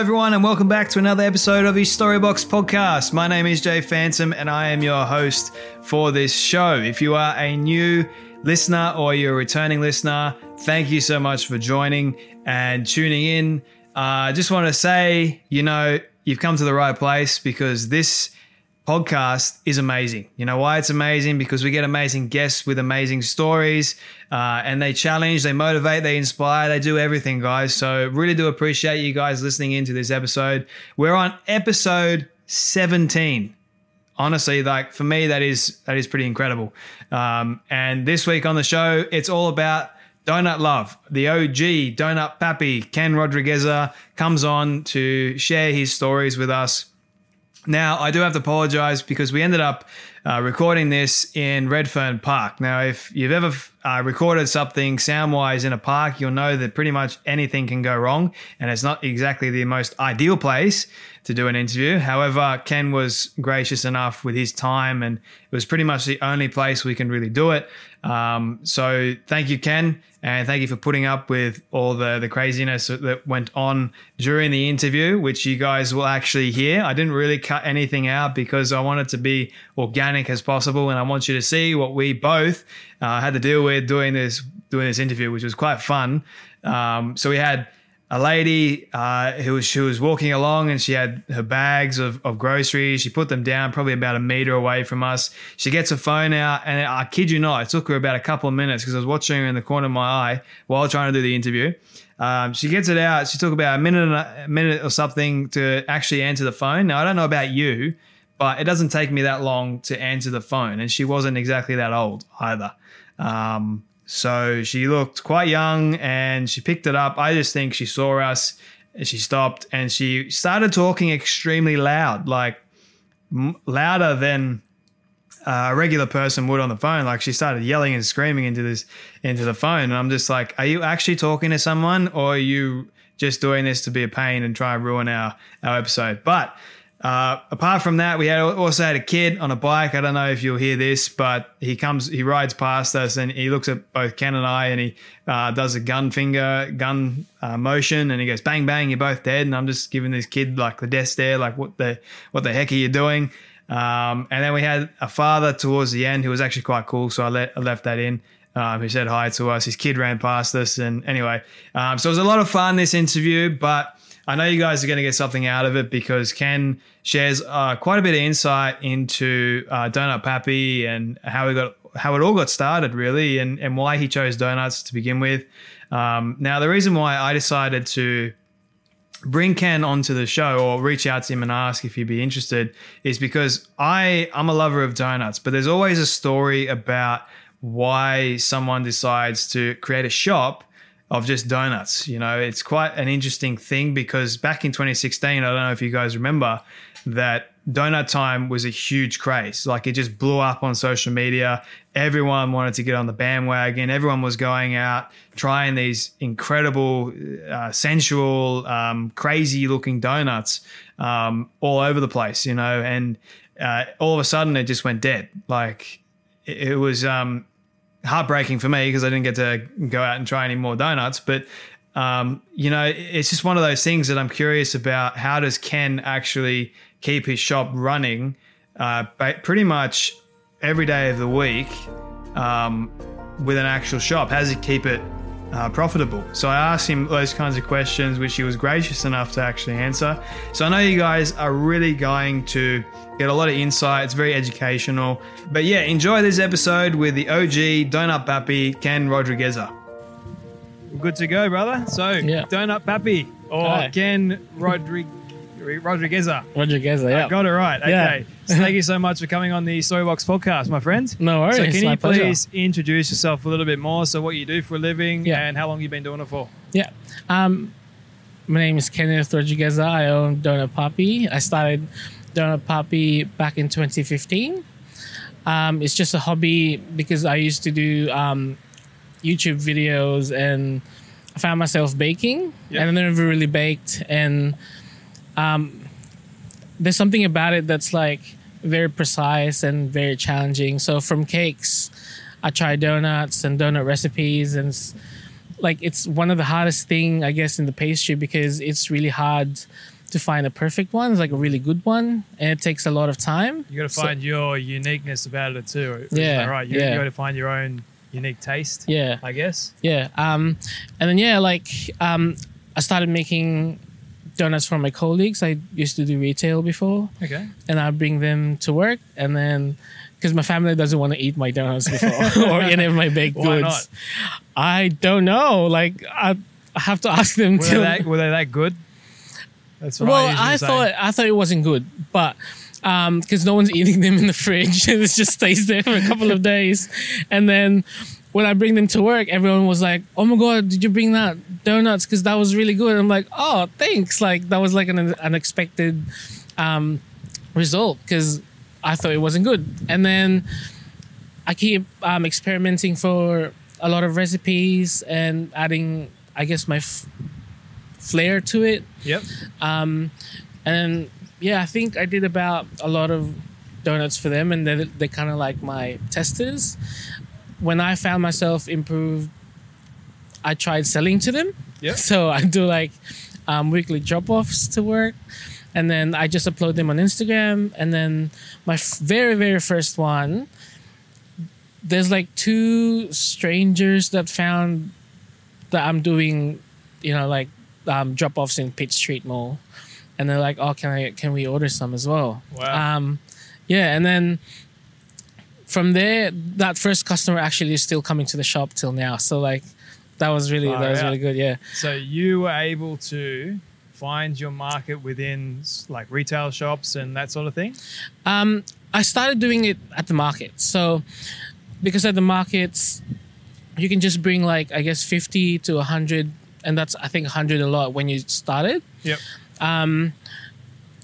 Everyone, and welcome back to another episode of the Storybox podcast. My name is Jay Phantom, and I am your host for this show. If you are a new listener or you're a returning listener, thank you so much for joining and tuning in. I uh, just want to say, you know, you've come to the right place because this podcast is amazing. You know why it's amazing? Because we get amazing guests with amazing stories, uh, and they challenge, they motivate, they inspire, they do everything, guys. So really do appreciate you guys listening into this episode. We're on episode 17. Honestly, like for me, that is that is pretty incredible. Um, and this week on the show, it's all about Donut Love, the OG Donut Papi, Ken Rodriguez, comes on to share his stories with us now, I do have to apologize because we ended up uh, recording this in Redfern Park. Now, if you've ever uh, recorded something sound wise in a park, you'll know that pretty much anything can go wrong, and it's not exactly the most ideal place to do an interview. However, Ken was gracious enough with his time, and it was pretty much the only place we can really do it. Um, so, thank you, Ken. And thank you for putting up with all the, the craziness that went on during the interview, which you guys will actually hear. I didn't really cut anything out because I wanted to be organic as possible. And I want you to see what we both uh, had to deal with doing this, doing this interview, which was quite fun. Um, so we had a lady uh, who was she was walking along and she had her bags of, of groceries. She put them down probably about a meter away from us. She gets her phone out and I kid you not, it took her about a couple of minutes because I was watching her in the corner of my eye while trying to do the interview. Um, she gets it out. She took about a minute, a minute or something to actually answer the phone. Now I don't know about you, but it doesn't take me that long to answer the phone, and she wasn't exactly that old either. Um, so she looked quite young and she picked it up. I just think she saw us and she stopped and she started talking extremely loud, like m- louder than a regular person would on the phone. Like she started yelling and screaming into this into the phone, and I'm just like, are you actually talking to someone, or are you just doing this to be a pain and try and ruin our our episode? But uh, apart from that, we had also had a kid on a bike. I don't know if you'll hear this, but he comes, he rides past us, and he looks at both Ken and I, and he uh, does a gun finger gun uh, motion, and he goes bang bang, you're both dead. And I'm just giving this kid like the death stare, like what the what the heck are you doing? Um, and then we had a father towards the end who was actually quite cool, so I, let, I left that in. Um, who said hi to us? His kid ran past us, and anyway, um, so it was a lot of fun this interview, but I know you guys are going to get something out of it because Ken shares uh, quite a bit of insight into uh, Donut Papi and how he got how it all got started, really, and and why he chose donuts to begin with. Um, now, the reason why I decided to bring Ken onto the show or reach out to him and ask if he'd be interested is because I I'm a lover of donuts, but there's always a story about why someone decides to create a shop of just donuts. You know, it's quite an interesting thing because back in 2016, I don't know if you guys remember that donut time was a huge craze. Like it just blew up on social media. Everyone wanted to get on the bandwagon. Everyone was going out trying these incredible, uh, sensual, um, crazy looking donuts um, all over the place, you know, and uh, all of a sudden it just went dead. Like it, was, um, heartbreaking for me because I didn't get to go out and try any more donuts. But um, you know, it's just one of those things that I'm curious about. How does Ken actually keep his shop running uh, pretty much every day of the week um, with an actual shop? How does he keep it uh, profitable? So I asked him those kinds of questions, which he was gracious enough to actually answer. So I know you guys are really going to get a lot of insight. It's very educational. But yeah, enjoy this episode with the OG Donut Papi, Ken Rodrigueza. Good to go, brother. So, Yeah. Donut Papi or Hi. Ken Rodriguez. Rodriguez, yeah. I got it right. Okay. Yeah. so thank you so much for coming on the Storybox podcast, my friend. No worries. So can you pleasure. please introduce yourself a little bit more? So what you do for a living Yeah. and how long you've been doing it for? Yeah. Um, my name is Kenneth Rodriguez. I own Donut Papi. I started Donut Papi back in 2015. Um, it's just a hobby because I used to do um, YouTube videos and I found myself baking Yeah. and I never really baked. And um, there's something about it that's like very precise and very challenging. So from cakes, I try donuts and donut recipes and like it's one of the hardest thing I guess in the pastry because it's really hard to find a perfect one, like a really good one, and it takes a lot of time. You got to So- find your uniqueness about it too. Yeah, right. You, yeah. you got to find your own unique taste. Yeah, I guess. yeah. Um, and then yeah, like um, I started making donuts for my colleagues. I used to do retail before, Okay. and I bring them to work, and then because my family doesn't want to eat my donuts before or any of my baked Why goods. not? I don't know. Like I, I have to ask them Were to. they, that, were they that good? That's what well, I, I thought I thought it wasn't good, but um, because no one's eating them in the fridge, it just stays there for a couple of days, and then when I bring them to work, everyone was like, "Oh my god, did you bring that donuts? Because that was really good." I'm like, "Oh, thanks!" Like that was like an unexpected um, result because I thought it wasn't good, and then I keep um, experimenting for a lot of recipes and adding, I guess, my f- flair to it. Yep. Um, and yeah, I think I did about a lot of donuts for them, and they're, they're kind of like my testers. When I found myself improved, I tried selling to them. Yep. So I do like um, weekly drop offs to work, and then I just upload them on Instagram. And then my f- very, very first one, there's like two strangers that found that I'm doing, you know, like um, drop offs in Pitt Street Mall, and they're like, "Oh, can I? Can we order some as well?" Wow. Um, yeah, and then from there, that first customer actually is still coming to the shop till now. So like, that was really Far that was out. really good. Yeah. So you were able to find your market within like retail shops and that sort of thing. Um, I started doing it at the market. So because at the markets, you can just bring like I guess fifty to hundred, and that's I think hundred a lot when you started. Yep. Um,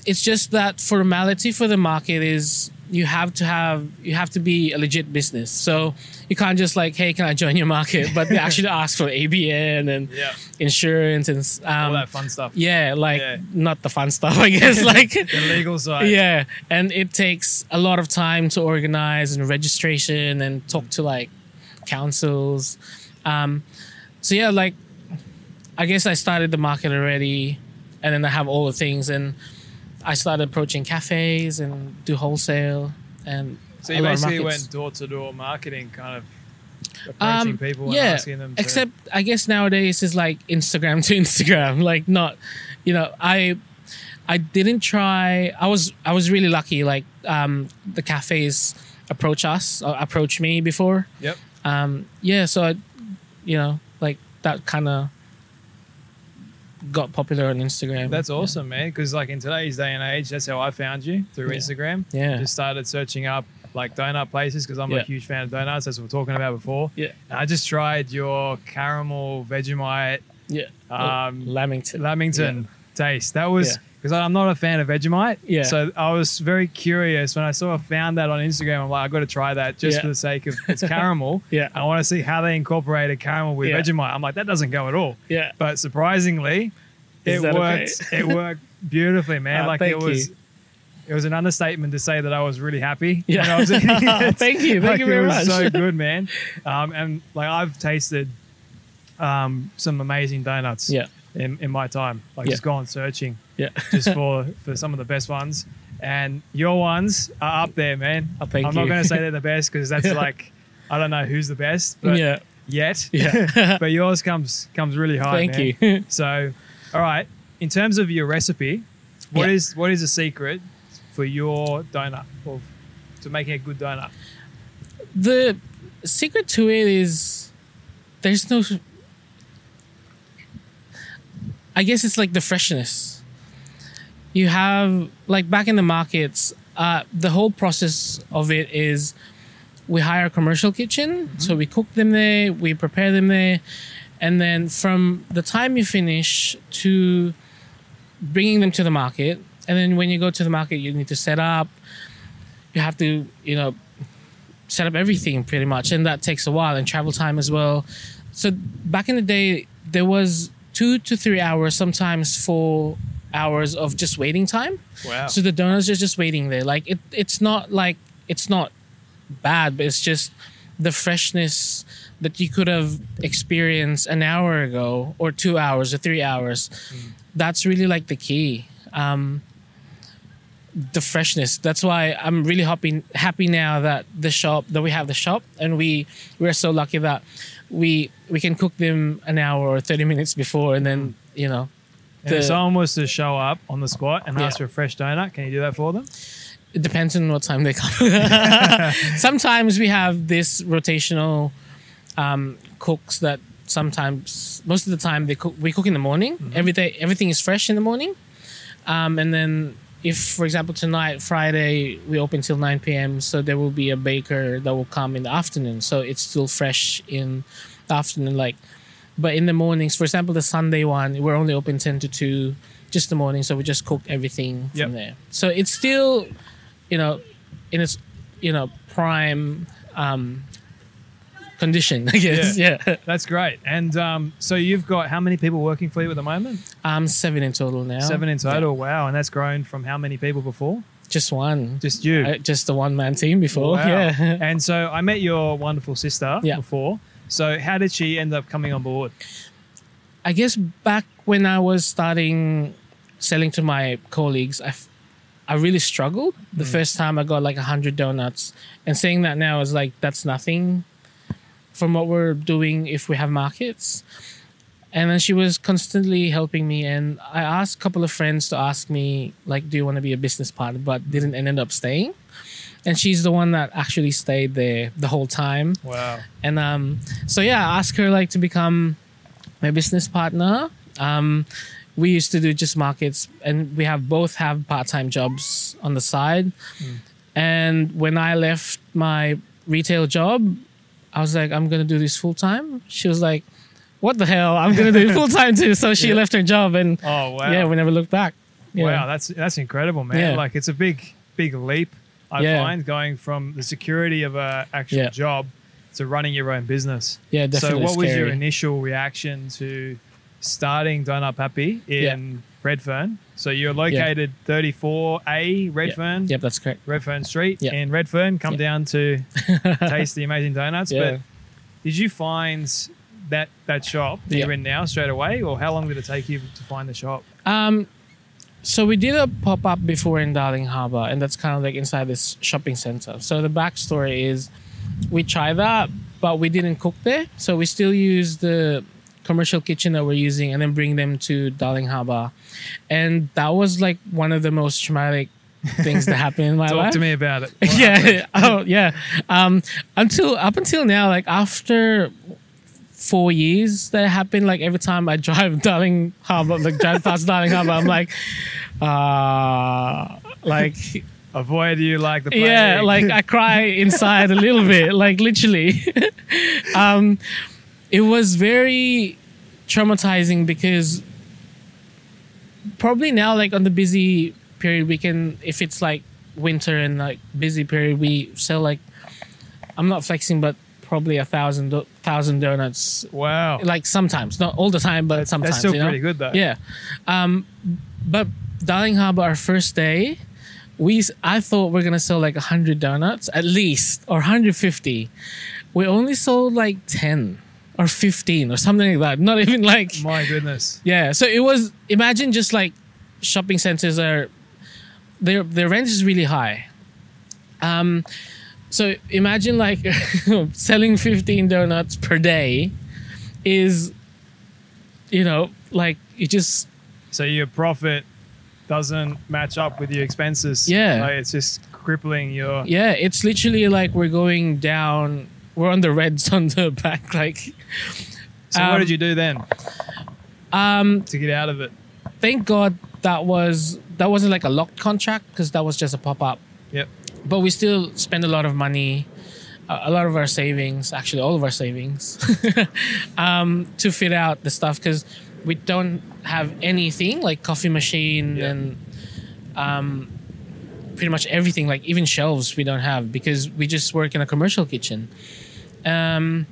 it's just that formality for the market is you have to have you have to be a legit business. So you can't just like, hey, can I join your market? But they actually ask for ABN and Yeah. insurance and All um, that fun stuff. yeah, like Yeah. not the fun stuff, I guess. like The legal side. yeah, and it takes a lot of time to organize and registration and talk to like councils. Um, so yeah, like I guess I started the market already, and then I have all the things, and I started approaching cafes and do wholesale and. So you basically went door to door marketing, kind of approaching Um, people and asking them. To, except I guess nowadays it's like Instagram to Instagram, like not, you know, I, I didn't try. I was I was really lucky. Like um, the cafes approach us, or approach me before. Yep. Um, yeah, so I, you know, like that kind of got popular on Instagram. That's awesome, man. Because like in today's day and age, that's how I found you through Yeah. Instagram. Yeah. Just started searching up like donut places because I'm a huge fan of donuts. That's what we we're talking about before. Yeah, And I just tried your caramel Vegemite yeah. um, Lamington. Lamington taste. That was Yeah. Because I'm not a fan of Vegemite. Yeah. So I was very curious when I saw found that on Instagram. I'm like, I've got to try that just Yeah. for the sake of it's caramel. Yeah. I want to see how they incorporated caramel with Yeah. Vegemite. I'm like, that doesn't go at all. Yeah. But surprisingly, Is it that okay? worked. it worked beautifully, man. Ah, like it was. you. It was an understatement to say that I was really happy. Yeah. I was it. Thank you. Thank Like, you very it was much. so good, man. Um, and like I've tasted um, some amazing donuts Yeah. In, in my time. Like Yeah. just gone searching Yeah. just for for some of the best ones. And your ones are up there, man. Oh, I'm not going to say they're the best because that's like I don't know who's the best, but yeah. yet. Yeah. but yours comes comes really high. Thank man. you. So, all right. In terms of your recipe, what Yeah. is what is the secret for your donut or to making a good donut? the secret to it is there's no i guess it's like the freshness. You have like back in the markets uh, the whole process of it is we hire a commercial kitchen. So we cook them there we prepare them there and then from the time you finish to bringing them to the market and then when you go to the market you need to set up. You have to you know set up everything pretty much and that takes a while and travel time as well. So back in the day there was two to three hours sometimes four hours of just waiting time. Wow. so the donors are just waiting there. Like it, it's not like it's not bad but it's just the freshness that you could have experienced an hour ago or two hours or three hours. That's really like the key. Um, the freshness. That's why I'm really happy happy now that the shop that we have the shop and we we're so lucky that we we can cook them an hour or 30 minutes before and then you know And if someone was to show up on the spot and ask for a fresh donut, can you do that for them? it depends on what time they come. sometimes we have this rotational um, cooks that sometimes most of the time they cook we cook in the morning. Every day everything is fresh in the morning. Um, and then if for example tonight Friday we open till 9 p.m. so there will be a baker that will come in the afternoon. So it's still fresh in the afternoon like but in the mornings, for example, the Sunday one, we're only open 10 to 2, just the morning. So we just cooked everything Yep. from there. So it's still, you know, in its, you know, prime um, condition, I guess. Yeah. That's great. And um, so you've got how many people working for you at the moment? I'm seven in total now. Seven in Yeah. total. Wow. And that's grown from how many people before? Just one. Just you. Uh, just a one man team before. Wow. Yeah. and so I met your wonderful sister Yeah. before. So how did she end up coming on board? I guess back when I was starting selling to my colleagues, I, f- I really struggled. The first time I got like 100 donuts. And saying that now is like, that's nothing from what we're doing if we have markets. And then she was constantly helping me. And I asked a couple of friends to ask me, like, do you want to be a business partner? But didn't end up staying. And she's the one that actually stayed there the whole time. Wow. And um, so yeah, I asked her like to become my business partner. Um, we used to do just markets, and we have both have part time jobs on the side. And when I left my retail job, I was like, I'm gonna do this full time. She was like, What the hell? I'm gonna do it full time too. So she Yeah. left her job, and Oh wow. yeah, we never looked back. Yeah. Wow, that's that's incredible, man. Yeah. Like it's a big big leap I find going from the security of a actual job to running your own business. Yeah, definitely. So what was your initial reaction to starting Donut Papi in Redfern? So you're located 34A Redfern, Yep, that's correct. Redfern Street Yeah. in Redfern. Come Yeah. down to taste the amazing donuts. Yeah. But did you find that that shop that Yeah. you're in now straight away, or how long did it take you to find the shop? Um, so we did a pop up before in Darling Harbour, and that's kind of like inside this shopping center. So the backstory is, we tried that, but we didn't cook there. So we still use the commercial kitchen that we're using, and then bring them to Darling Harbour, and that was like one of the most traumatic things that happened in my Talk life to me about it. What yeah. Oh, yeah. Um, until up until now, like after four years that happened, like every time I drive Darling Harbour, like drive past Darling Harbour, I'm like, uh, like Avoid you like the plague. yeah, like I cry inside a little bit, like literally. um, it was very traumatizing because probably now, like on the busy period, we can if it's like winter and like busy period, we sell like I'm not flexing, but probably a thousand donuts. wow. Like sometimes, not all the time, but sometimes. That's still you know? pretty good though. Yeah. Um, but Darling Harbour, our first day, we I thought we are gonna sell like hundred donuts at least or 150. We only sold like 10 or 15 or something like that. Not even like My goodness. yeah. So it was imagine just like shopping centers are their their rent is really high. Um so imagine like selling 15 donuts per day is, you know, like you just So your profit doesn't match up with your expenses. Yeah. Like it's just crippling your. yeah, it's literally like we're going down. We're on the reds on the back, like. So what Um, did you do then Um, to get out of it? thank God that was that wasn't like a locked contract because that was just a pop up. Yep. But we still spend a lot of money, a lot of our savings, actually all of our savings, um, to fit out the stuff because we don't have anything like coffee machine Yeah. and um, pretty much everything, like even shelves we don't have because we just work in a commercial kitchen. Um,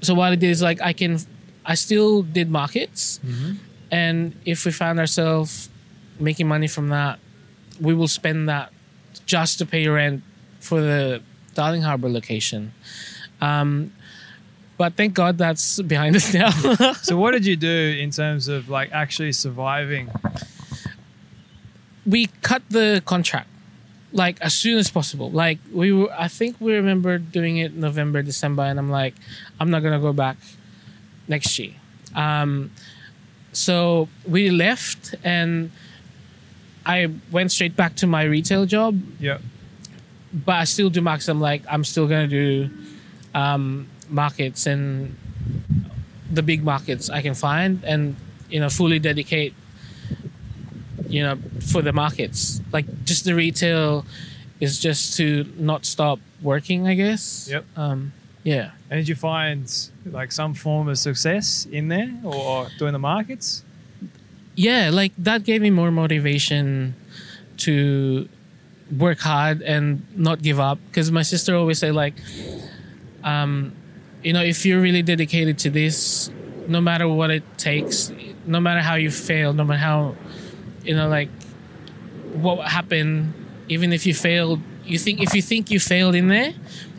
so what it is like I can, I still did markets, and if we found ourselves making money from that, we will spend that just to pay rent for the Darling Harbour location. Um, but thank God that's behind us now. So what did you do in terms of like actually surviving? we cut the contract like as soon as possible. Like we were, I think we remember doing it November, December, and I'm like, I'm not gonna go back next year. Um, so we left, and I went straight back to my retail job. Yeah, but I still do markets. I'm like, I'm still gonna do um, markets and the big markets I can find, and you know, fully dedicate, you know, for the markets. Like just the retail is just to not stop working, I guess. Yep. Um, yeah. And did you find like some form of success in there or doing the markets? yeah like that gave me more motivation to work hard and not give up because my sister always say like um you know if you're really dedicated to this no matter what it takes no matter how you fail no matter how you know like what happened even if you failed you think if you think you failed in there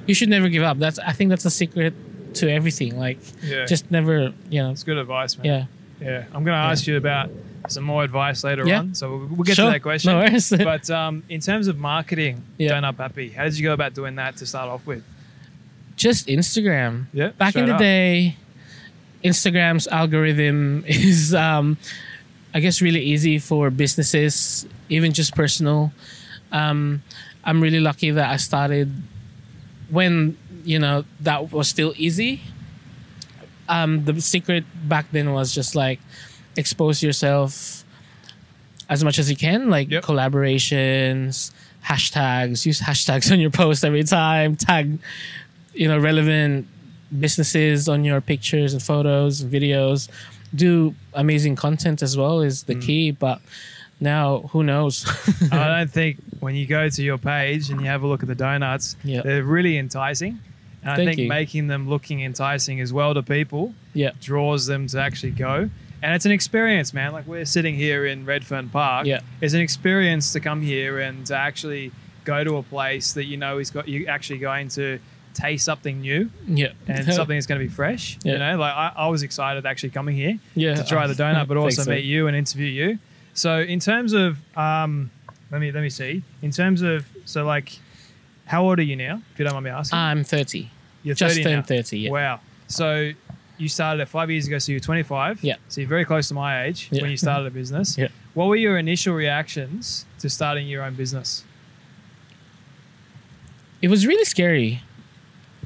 you should never give up that's i think that's a secret to everything like Yeah. just never you know It's good advice, man. yeah Yeah. I'm going to ask you about some more advice later Yeah. on. So we'll, we'll get Sure. to that question. No but um, in terms of marketing, Yeah. Donut Papi, how did you go about doing that to start off with? just Instagram. Yeah, Back in the up. day, Instagram's algorithm is, um, I guess, really easy for businesses, even just personal. Um, I'm really lucky that I started when you know that was still easy. Um, the secret back then was just like expose yourself as much as you can, like Yep. collaborations, hashtags. Use hashtags on your post every time. Tag, you know, relevant businesses on your pictures and photos and videos. Do amazing content as well is Mm. the key. But now, who knows? I don't think when you go to your page and you have a look at the donuts, Yeah. they're really enticing. And I think you. making them looking enticing as well to people yeah, draws them to actually go. And it's an experience, man. Like we're sitting here in Redfern Park. Yeah. It's an experience to come here and to actually go to a place that you know is got you actually going to taste something new yeah, and something that's going to be fresh. Yeah. You know, like I, I was excited actually coming here Yeah. to try the donut, but also mate. meet you and interview you. So in terms of um, let me let me see. In terms of so like, how old are you now? If you don't mind me asking, I'm 30. you're just 30 turned now. 30, yeah. Wow. So you started it five years ago, so you're 25. Yeah. So you're very close to my age Yeah. when you started a business. Yeah. What were your initial reactions to starting your own business? it was really scary.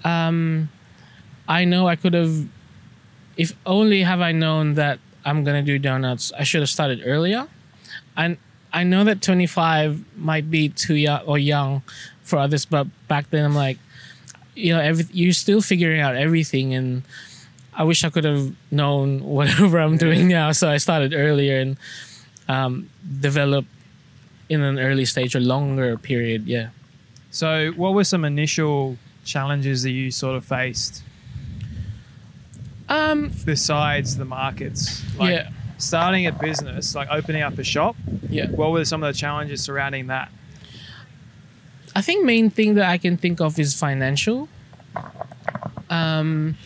Um, I know I could have, if only have I known that I'm gonna do donuts, I should have started earlier. And I know that 25 might be too young or young for others, but back then I'm like, you know, every, you're still figuring out everything, and I wish I could have known whatever I'm doing now. So I started earlier and um, developed in an early stage or longer period. Yeah. So what were some initial challenges that you sort of faced Um, besides the markets? Like yeah. starting a business, like opening up a shop, Yeah. what were some of the challenges surrounding that? I think main thing that I can think of is financial. Um,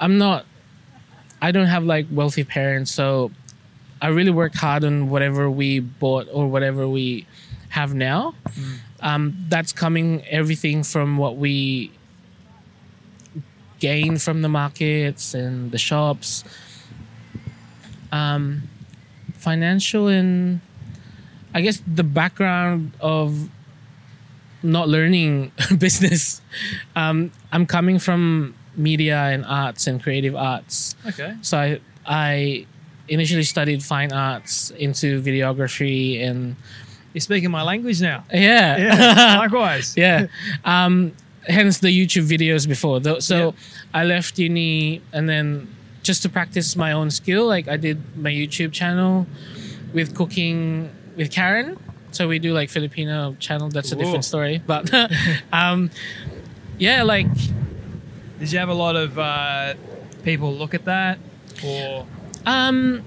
I'm not. I don't have like wealthy parents, so I really worked hard on whatever we bought or whatever we have now. Um, that's coming everything from what we gain from the markets and the shops. Um, financial and I guess the background of not learning business. Um, I'm coming from media and arts and creative arts. Okay. So I, I initially studied fine arts into videography and You're speaking my language now. yeah, Yeah. Likewise. yeah. Um, hence the YouTube videos before. So Yeah. I left uni and then just to practice my own skill, like I did my YouTube channel with cooking with Karen. So we do like Filipino channel. That's a different story. But um, yeah, like Did you have a lot of uh, people look at that, or Um,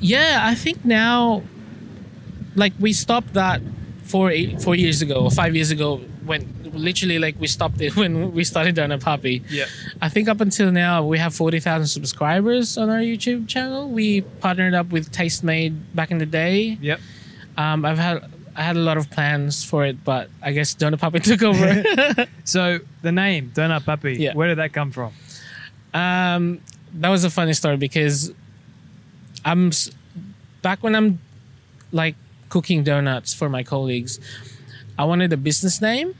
yeah, I think now, like we stopped that four eight, four years ago or five years ago when literally like we stopped it when we started Donut Papi. yeah? I think up until now we have forty thousand subscribers on our YouTube channel. We partnered up with Tastemade back in the day. Yep. Um, I've had I had a lot of plans for it, but I guess Donut Papi took over. So the name Donut Papi, Yeah. where did that come from? Um, that was a funny story because I'm back when I'm like cooking donuts for my colleagues. I wanted a business name,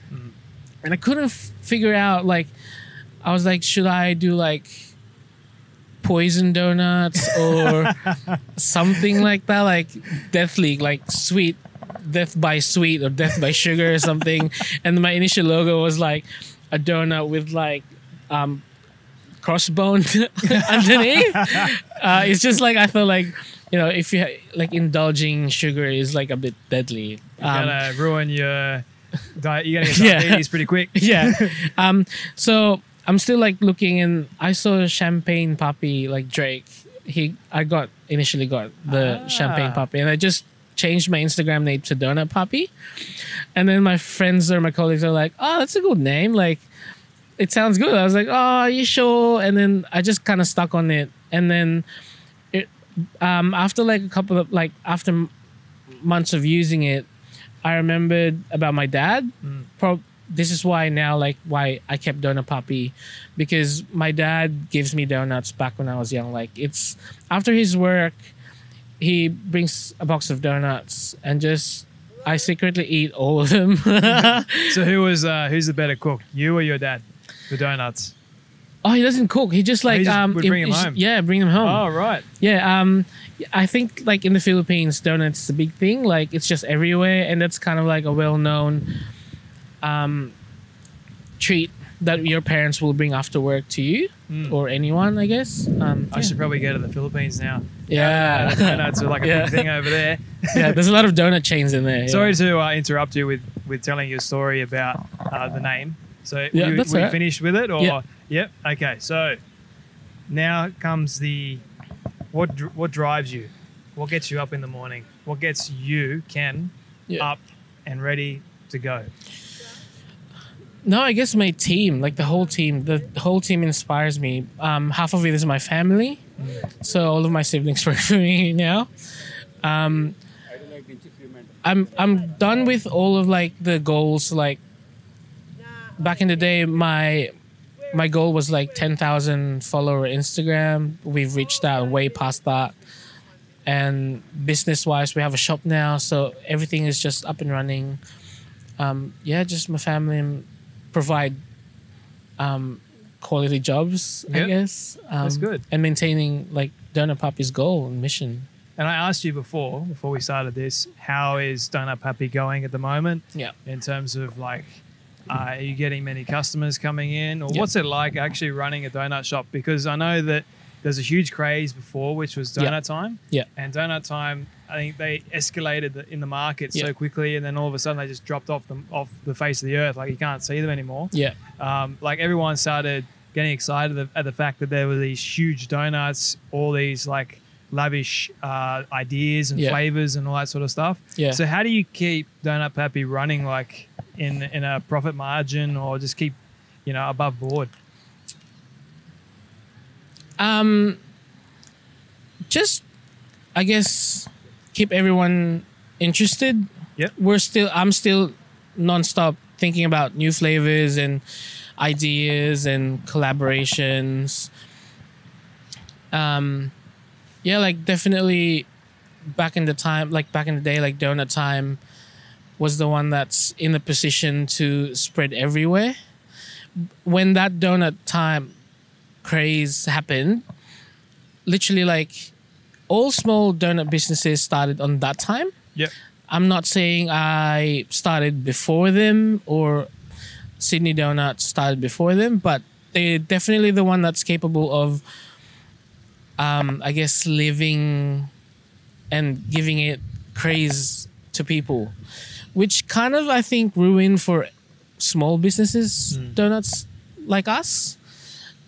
and I couldn't f- figure out like I was like, should I do like poison donuts or something like that, like Death League, like sweet, death by sweet or death by sugar or something. and my initial logo was like a donut with like um, crossbone underneath. Uh, it's just like I felt like you know if you ha- like indulging sugar is like a bit deadly. You're Um, gonna ruin your diet. You're gonna get Yeah. diabetes pretty quick. yeah. Um, so I'm still like looking and I saw Champagne Papi like Drake. He I got initially got the Ah. Champagne Papi and I just changed my Instagram name to Donut Papi. And then my friends or my colleagues are like, Oh, that's a good name. Like it sounds good. I was like, Oh, are you sure? And then I just kind of stuck on it. And then um after like a couple of like after months of using it, I remembered about my dad. Pro- this is why now, like, why I kept Donut Papi, because my dad gives me donuts back when I was young. Like, it's after his work, he brings a box of donuts and just I secretly eat all of them. So who was uh, who's the better cook, you or your dad? The donuts. Oh, he doesn't cook. He just like He just um, would bring im- 'em home. Yeah, bring them home. Oh right. Yeah, um, I think like in the Philippines, donuts is a big thing. Like it's just everywhere, and that's kind of like a well-known um, treat that your parents will bring after work to you or anyone, I guess. Um, I should probably go to the Philippines now. yeah, Uh, donuts are like a Yeah. big thing over there. yeah. There's a lot of donut chains in there. yeah. Sorry to uh, interrupt you with with telling your story about uh, the name. So Yeah, you, that's we all right. finished with it, or Yeah. yep. Okay, so now comes the what what drives you, what gets you up in the morning, what gets you Ken Yeah. up and ready to go. No, I guess my team, like the whole team, the whole team inspires me. Um, half of it is my family, so all of my siblings work for me now. Um, I'm I'm done with all of like the goals. Like back in the day, my my goal was like ten thousand follower Instagram. We've reached that way past that. And business wise, we have a shop now, so everything is just up and running. Um, yeah, just my family and provide um, quality jobs, I guess. Um, That's good. And maintaining like Donut Papi's goal and mission. And I asked you before, before we started this, how is Donut Papi going at the moment? Yeah. in terms of like are you getting many customers coming in or Yeah. what's it like actually running a donut shop because i know that there's a huge craze before which was donut Yeah. time Yeah. and donut time i think they escalated the, in the market Yeah. so quickly and then all of a sudden they just dropped off the off the face of the earth like you can't see them anymore Yeah. um, like everyone started getting excited at- the fact that there were these huge donuts all these like lavish uh, ideas and flavors and all that sort of stuff Yeah. so how do you keep Donut Papi running like in in a profit margin or just keep you know above board? Um, just I guess keep everyone interested. yeah we're still I'm still nonstop thinking about new flavors and ideas and collaborations. Um, yeah, like definitely back in the time, like back in the day, like Donut Time was the one that's in a position to spread everywhere. When that Donut Time craze happened, literally like all small donut businesses started on that time. Yep. I'm not saying I started before them or Sydney Donut started before them, but they're definitely the one that's capable of, um, I guess, living and giving it craze to people, which kind of I think ruined for small businesses donuts like us.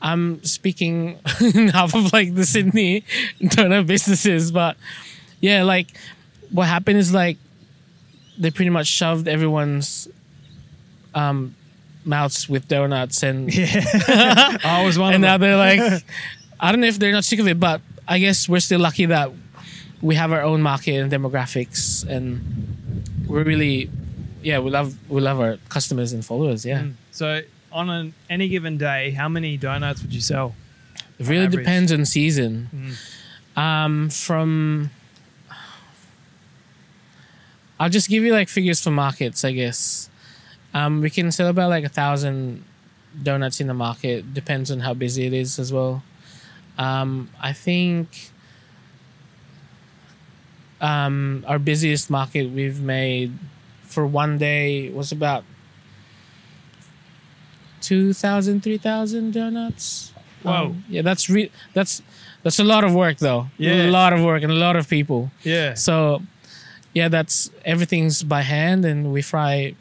I'm speaking in half of like the Sydney donut businesses, but yeah, like what happened is like they pretty much shoved everyone's um, mouths with donuts and I was one and now they're like I don't know if they're not sick of it, but I guess we're still lucky that we have our own market and demographics and we're really yeah, we love we love our customers and followers, yeah. So on an, any given day, how many donuts would you sell? It really average. depends on season. Um, from I'll just give you like figures for markets, I guess. Um, we can sell about like a thousand donuts in the market. Depends on how busy it is as well. Um, I think um, our busiest market we've made for one day was about 2,000, 3,000 donuts. Wow. Um, yeah, that's re- that's that's a lot of work though. Yeah. a lot of work and a lot of people. Yeah. So, yeah, that's everything's by hand, and we fry,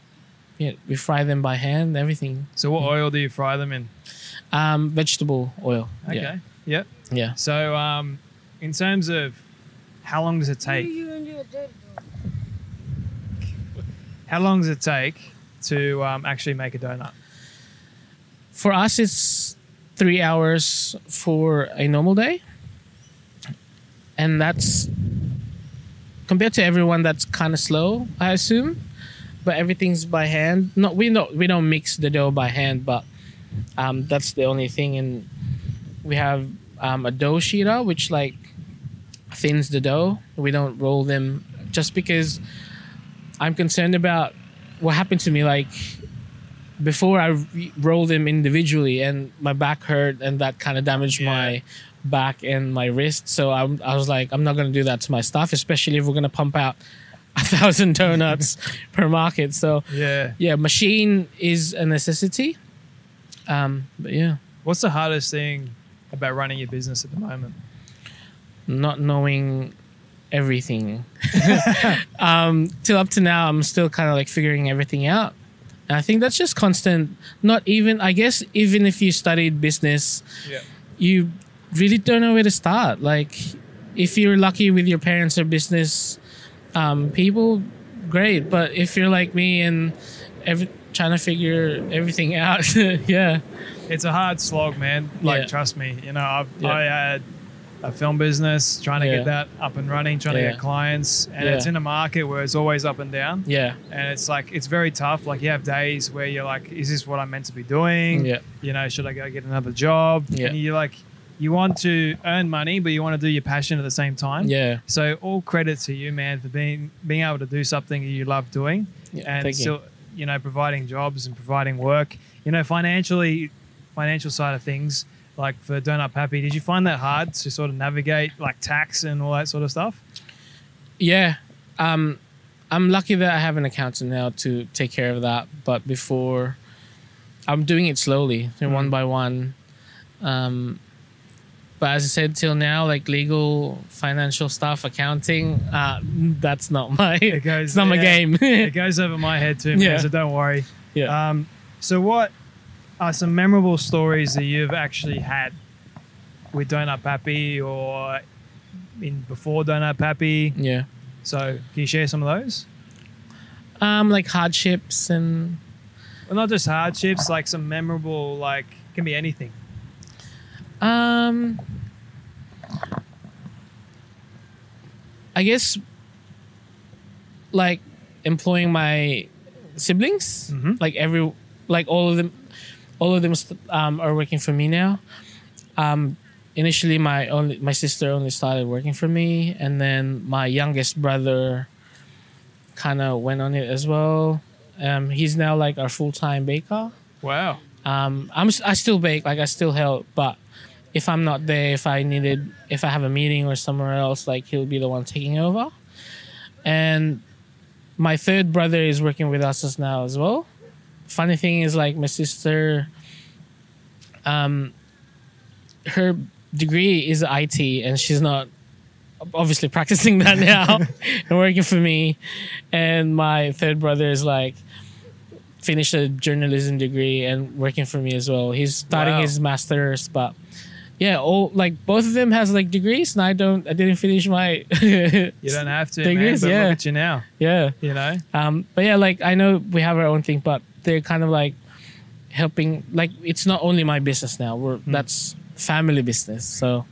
yeah, we fry them by hand. Everything, So what oil do you fry them in? um, vegetable oil. Okay. Yeah, Yep. yeah. So um, in terms of how long does it take? How long does it take to um, actually make a donut? For us, it's three hours for a normal day, and that's compared to everyone. That's kind of slow, I assume. But everything's by hand. No, we don't we don't mix the dough by hand, but um, that's the only thing. And we have um, a dough sheeter, which like thins the dough. We don't roll them just because I'm concerned about what happened to me. Like before, I re- rolled them individually, and my back hurt, and that kind of damaged Yeah. my back and my wrist. So I, I was like, I'm not gonna do that to my staff, especially if we're gonna pump out a thousand donuts per market. So Yeah. yeah, machine is a necessity. Um, but yeah, What's the hardest thing about running your business at the moment? Not knowing everything. um, till up to now, I'm still kind of like figuring everything out. And I think that's just constant. Not even, I guess, even if you studied business, Yeah. you really don't know where to start. Like, if you're lucky with your parents or business um, people, great. But if you're like me and every, trying to figure everything out, yeah, It's a hard slog, man. Like, Yeah. trust me. You know, I've, Yeah. I had a film business trying to Yeah. get that up and running, trying to get clients, and Yeah. it's in a market where it's always up and down. yeah, And it's like it's very tough. Like you have days where you're like, "Is this what I'm meant to be doing? Yeah. You know, should I go get another job?" Yeah. And you're like, you want to earn money, but you want to do your passion at the same time. yeah. So all credit to you, man, for being being able to do something you love doing, Yeah, and thank you. still, you know, providing jobs and providing work. You know, financially, financial side of things, like for Donut Papi, did you find that hard to sort of navigate like tax and all that sort of stuff? Yeah. Um, I'm lucky that I have an accountant now to take care of that. But before, I'm doing it slowly, Mm. one by one. Um, but as I said, till now, like legal, financial stuff, accounting, uh, that's not my. It goes- it's not my game. it goes over my head too, man. Yeah. So don't worry. yeah. Um, so what are some memorable stories that you've actually had with Donut Papi or in before Donut Papi? yeah. So can you share some of those? Um, like hardships and Well, not just hardships, like some memorable, like can be anything. Um, I guess, like employing my siblings. Like every, like all of them, all of them um, are working for me now. Um, initially, my only my sister only started working for me, and then my youngest brother kind of went on it as well. Um, he's now like our full time baker. Wow. Um, I'm I still bake, like I still help, but if I'm not there, if I needed, if I have a meeting or somewhere else, like he'll be the one taking over. And my third brother is working with us as now as well. Funny thing is, like my sister, um, her degree is IT, and she's not obviously practicing that now and working for me. And my third brother is like finished a journalism degree and working for me as well. He's starting Wow. his masters, but yeah, all like both of them has like degrees, and I don't. I didn't finish my. You don't have to, man, Degrees, but yeah. look at you now. yeah, You know. um, but yeah, like I know we have our own thing, but they're kind of like helping. Like it's not only my business now. We're Hmm. that's family business. So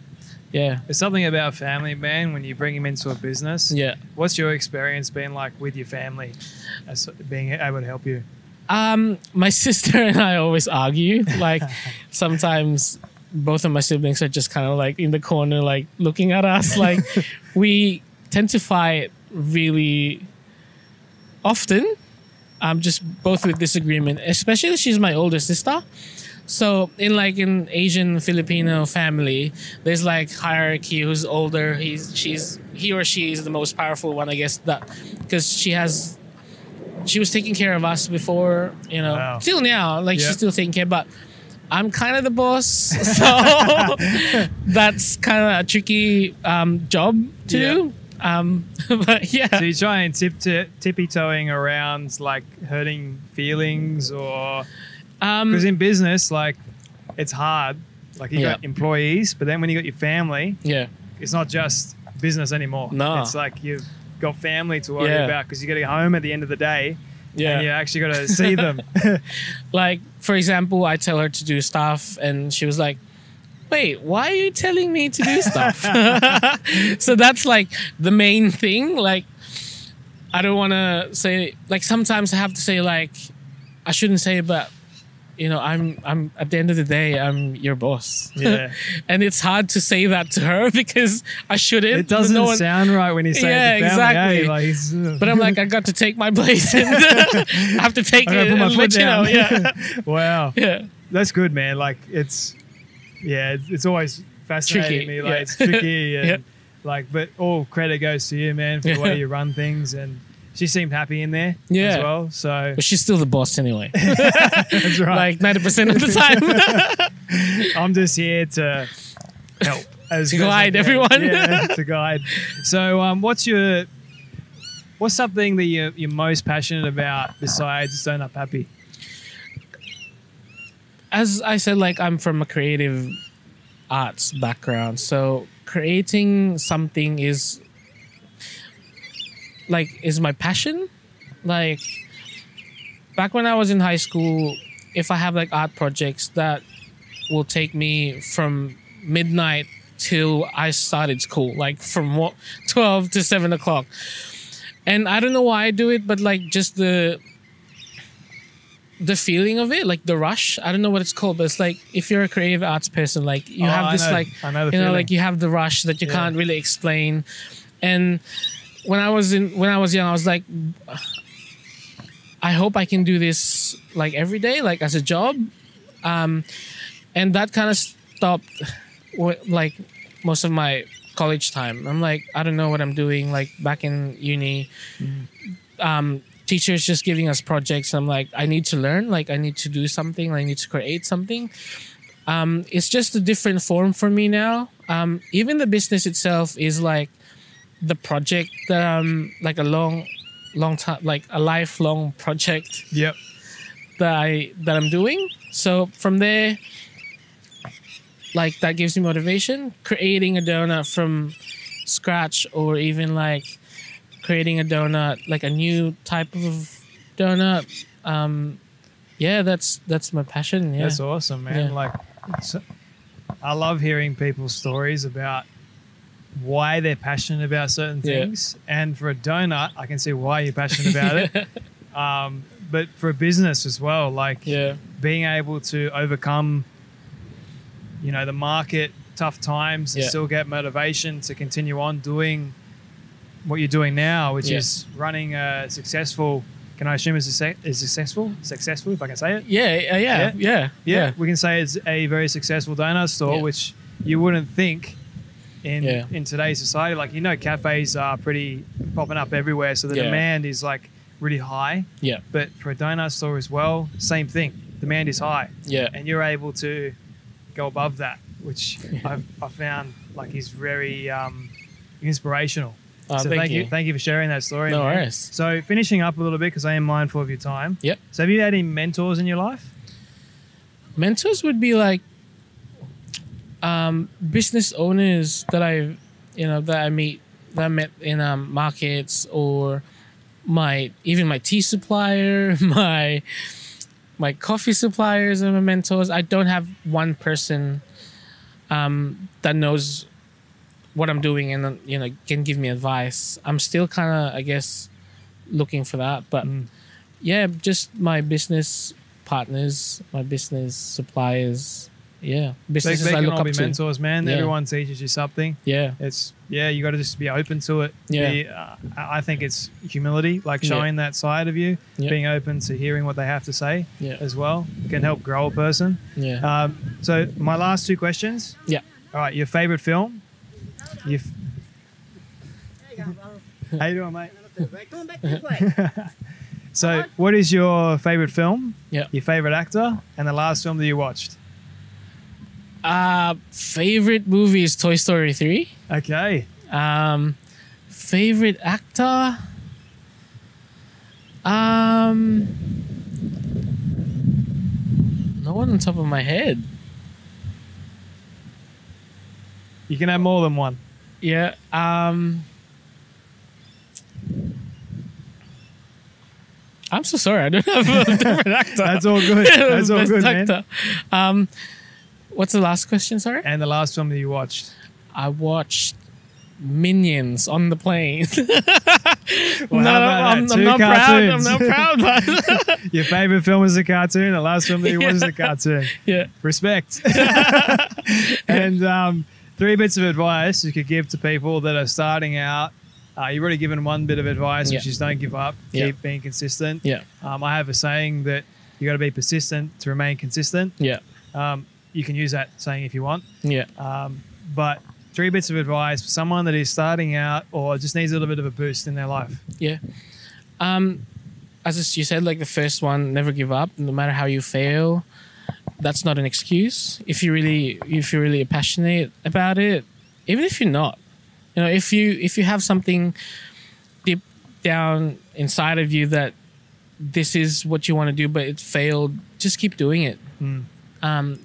yeah, There's something about family, man. When you bring them into a business, yeah. What's your experience been like with your family, as being able to help you? Um, my sister and I always argue. Like sometimes both of my siblings are just kind of like in the corner, like looking at us. Like we tend to fight really often. Um, just both with disagreement, especially she's my older sister. So in like an Asian Filipino family, there's like hierarchy. Who's older? He's she's he or she is the most powerful one, I guess. That because she has she was taking care of us before, you know, Wow. till now, like Yeah. she's still taking care, but I'm kind of the boss. So that's kind of a tricky um, job to Yeah. do. Um, but yeah. So you try and tip to, tippy toeing around like hurting feelings or Um, because in business like it's hard. Like you Yeah. got employees, but then when you got your family, yeah. it's not just business anymore. No. it's like you've got family to worry Yeah. about because you got to get home at the end of the day Yeah. and you actually got to see them. like for example i tell her to do stuff and she was like wait why are you telling me to do stuff so that's like the main thing like i don't want to say like sometimes i have to say like i shouldn't say but you know i'm i'm at the end of the day i'm your boss Yeah. and it's hard to say that to her because i shouldn't it doesn't no one- sound right when you say Yeah, it to family. exactly. Hey, like, uh, but i'm like i got to take my place and i have to take I it put my foot let you know down. yeah wow. yeah That's good, man. Like it's, yeah, it's, it's always fascinating Tricky, me. Like yeah. it's tricky and like, but all credit goes to you, man, for the way you run things. And she seemed happy in there Yeah. as well. So but she's still the boss anyway that's right. like 90% of the time. I'm just here to help. As To guide can. everyone. Yeah, to guide. So, um, what's your what's something that you're, you're most passionate about besides Donut Papi? As I said, like I'm from a creative arts background, so creating something is like is my passion. Like back when I was in high school, if I have like art projects that will take me from midnight till I started school, like from what twelve to seven o'clock. And I don't know why I do it, but like just the the feeling of it, like the rush. I don't know what it's called, but it's like if you're a creative arts person, like you Oh, have this know. like know you know, feeling. like you have the rush that you Yeah. can't really explain. And when I was in when I was young, I was like I hope I can do this like every day, like as a job. Um and that kind of stopped like most of my college time. I'm like, I don't know what I'm doing. Like back in uni, um, teachers just giving us projects. I'm like, I need to learn. Like I need to do something. I need to create something. Um, it's just a different form for me now. Um, even the business itself is like the project that I'm like a long, long time, like a lifelong project Yep. that I that I'm doing. So from there, like that gives me motivation. Creating a donut from scratch, or even like creating a donut, like a new type of donut. Um, yeah, that's that's my passion. Yeah, That's awesome, man. Yeah. Like, so, I love hearing people's stories about why they're passionate about certain Yeah. things. And for a donut, I can see why you're passionate about it. Um, but for a business as well, like Yeah. being able to overcome, you know, the market tough times and Yeah. still get motivation to continue on doing what you're doing now, which Yeah. is running a successful. Can I assume is is successful? Successful, if I can say it. Yeah, yeah, yeah, yeah, Yeah, we can say it's a very successful donut store, which you wouldn't think in Yeah. in today's society. Like you know, cafes are pretty popping up everywhere, so the Yeah. demand is like really high. yeah, But for a donut store as well, same thing. Demand is high, yeah, and you're able to go above that, which I've, I found like is very um, inspirational. Oh, so thank thank you. you. thank you for sharing that story. No man. worries. So finishing up a little bit because I am mindful of your time. Yep. So have you had any mentors in your life? mentors would be like um, business owners that I, you know, that I meet that I met in um, markets or my even my tea supplier, my my coffee suppliers are my mentors. I don't have one person um, that knows what I'm doing and you know can give me advice. I'm still kind of I guess looking for that, but Mm. yeah, just my business partners, my business suppliers. Yeah, They, businesses they I can look all up be to. mentors, man. Yeah. Everyone teaches you something. Yeah, It's yeah, you got to just be open to it. Yeah. Be, uh, I I think it's humility, like Yeah. showing that side of you, Yeah. being open to hearing what they have to say yeah, as well can help grow a person. yeah. Um, so my last two questions. Yeah. All right, your favorite film? Your f- How you doing, mate? Going back to the. So, what is your favorite film? Yeah. Your favorite actor, and the last film that you watched? Uh, favorite movie is Toy Story three. Okay. Um, favorite actor. Um, no one on top of my head. You can have more than one. Yeah. Um. I'm so sorry. I don't have a different actor. That's all good. That's all good, man. Um, what's the last question? Sorry. And the last film that you watched? I watched Minions on the plane. Well, no, I'm. I'm not proud. I'm not proud, but Your favorite film was a cartoon. The last film that you watched was a cartoon. yeah. Respect. and um, three bits of advice you could give to people that are starting out. Uh, you've already given one bit of advice, which Yeah. is don't give up, Yeah. keep being consistent. Yeah. Um, I have a saying that you got to be persistent to remain consistent. Yeah. Um, you can use that saying if you want. Yeah. Um, but three bits of advice for someone that is starting out or just needs a little bit of a boost in their life. Yeah. Um, as you said, like the first one, never give up, no matter how you fail. That's not an excuse. If you really, if you're really passionate about it, even if you're not, you know, if you if you have something deep down inside of you that this is what you want to do, but it failed, just keep doing it. Mm. Um,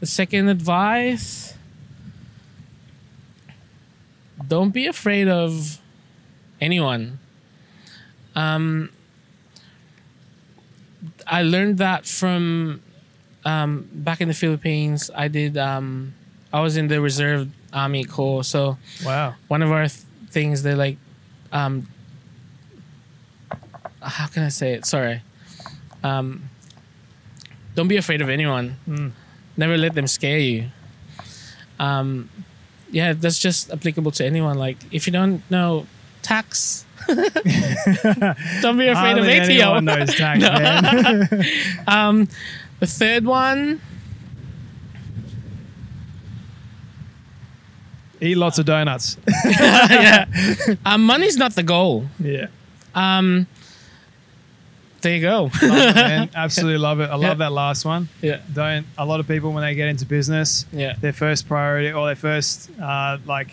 the second advice: don't be afraid of anyone. Um, I learned that from um, back in the Philippines. I did. Um, I was in the reserve army corps, so Wow. one of our th- things they like. Um, how can I say it? Sorry. Um, don't be afraid of anyone. Mm. Never let them scare you. Um, yeah, that's just applicable to anyone. Like if you don't know tax, don't be afraid Hardly of anyone ATO. knows tax, man. Um, the third one, Eat lots of donuts. yeah, um, money's not the goal. yeah. Um, there you go. It. Absolutely love it. I love Yeah. that last one. yeah, Don't a lot of people when they get into business, yeah, their first priority or their first uh, like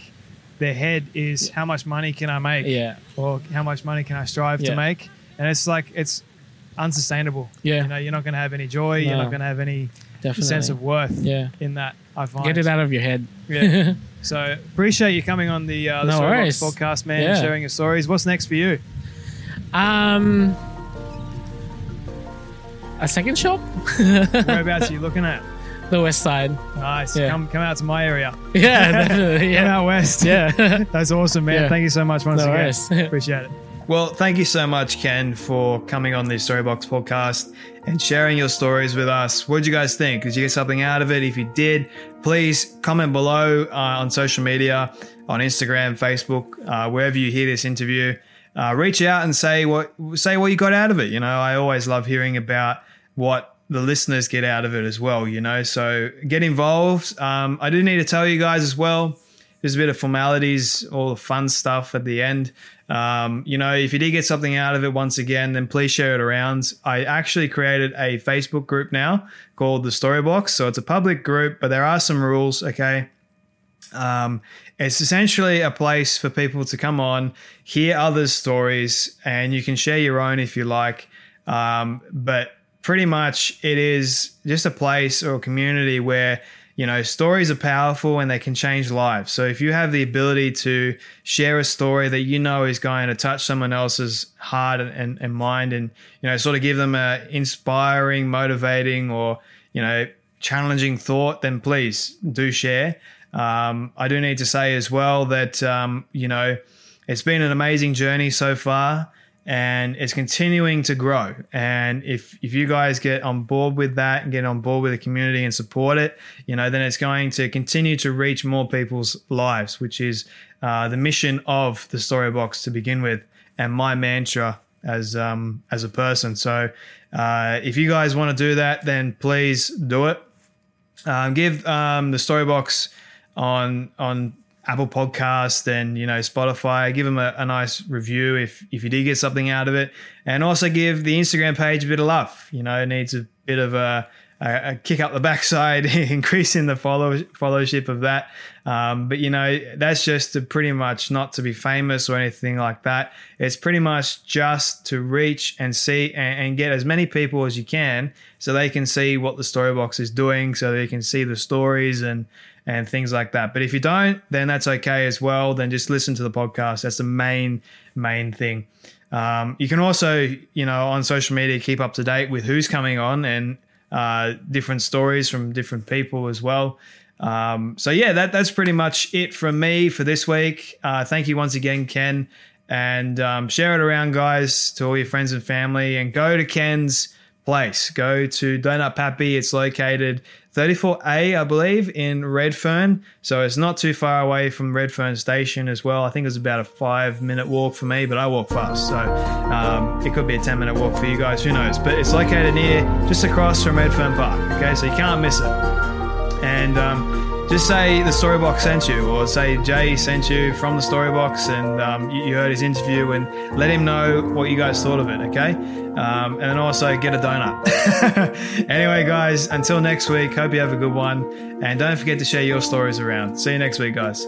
their head is how much money can I make yeah, or how much money can I strive Yeah. to make, and it's like it's unsustainable. Yeah. you know, you're not going to have any joy. You're not going to have any definitely. sense of worth yeah. in that. I find. Get it out of your head. Yeah. so appreciate you coming on the, uh, the No Storybox podcast, man, and sharing your stories. What's next for you? Um, a second shop. Whereabouts are you looking at? the west side. Nice. Yeah. Come come out to my area. Yeah, definitely. Come Yeah. out west. Yeah. That's awesome, man. Yeah. Thank you so much once No again. worries. Appreciate it. Well, thank you so much, Ken, for coming on the Storybox podcast and sharing your stories with us. What did you guys think? Did you get something out of it? If you did, please comment below uh, on social media, on Instagram, Facebook, uh, wherever you hear this interview. Uh, reach out and say what say what you got out of it. You know, I always love hearing about what the listeners get out of it as well. You know, so get involved. Um, I do need to tell you guys as well there's a bit of formalities, all the fun stuff at the end. Um, you know, if you did get something out of it once again, then please share it around. I actually created a Facebook group now called the Storybox. So it's a public group, but there are some rules, okay? Um, it's essentially a place for people to come on, hear others' stories, and you can share your own if you like. Um, but pretty much it is just a place or a community where you know stories are powerful and they can change lives. So if you have the ability to share a story that you know is going to touch someone else's heart and, and, and mind and you know sort of give them a inspiring motivating or you know challenging thought then please do share. Um, i do need to say as well that um, you know it's been an amazing journey so far and it's continuing to grow. And if if you guys get on board with that and get on board with the community and support it, you know, then it's going to continue to reach more people's lives, which is uh, the mission of the Storybox to begin with, and my mantra as um, as a person. So uh, if you guys want to do that, then please do it. Um, give um, the Storybox on on Apple Podcast and you know Spotify. Give them a, a, nice review if if you did get something out of it, and also give the Instagram page a bit of love. You know, it needs a bit of a, a, a kick up the backside, increasing the follow followership of that. Um, but you know, that's just to pretty much not to be famous or anything like that. It's pretty much just to reach and see and, and get as many people as you can, so they can see what the Storybox is doing, so they can see the stories and and things like that. But if you don't, then that's okay as well. Then just listen to the podcast. That's the main, main thing. Um, you can also, you know, on social media, keep up to date with who's coming on and uh, different stories from different people as well. Um, so yeah, that that's pretty much it from me for this week. Uh, thank you once again, Ken, and um, share it around, guys, to all your friends and family, and go to Ken's place. Go to Donut Papi. It's located 34A, I believe, in Redfern. So it's not too far away from Redfern Station as well. I think it's about a five minute walk for me, but I walk fast. So um, it could be a 10 minute walk for you guys. Who knows? But it's located near, just across from Redfern Park. Okay, so you can't miss it. And um, just say the Storybox sent you, or say Jay sent you from the Storybox, and um, you, you, heard his interview, and let him know what you guys thought of it. Okay, um, and also get a donut. anyway, guys, until next week, hope you have a good one, and don't forget to share your stories around. See you next week, guys.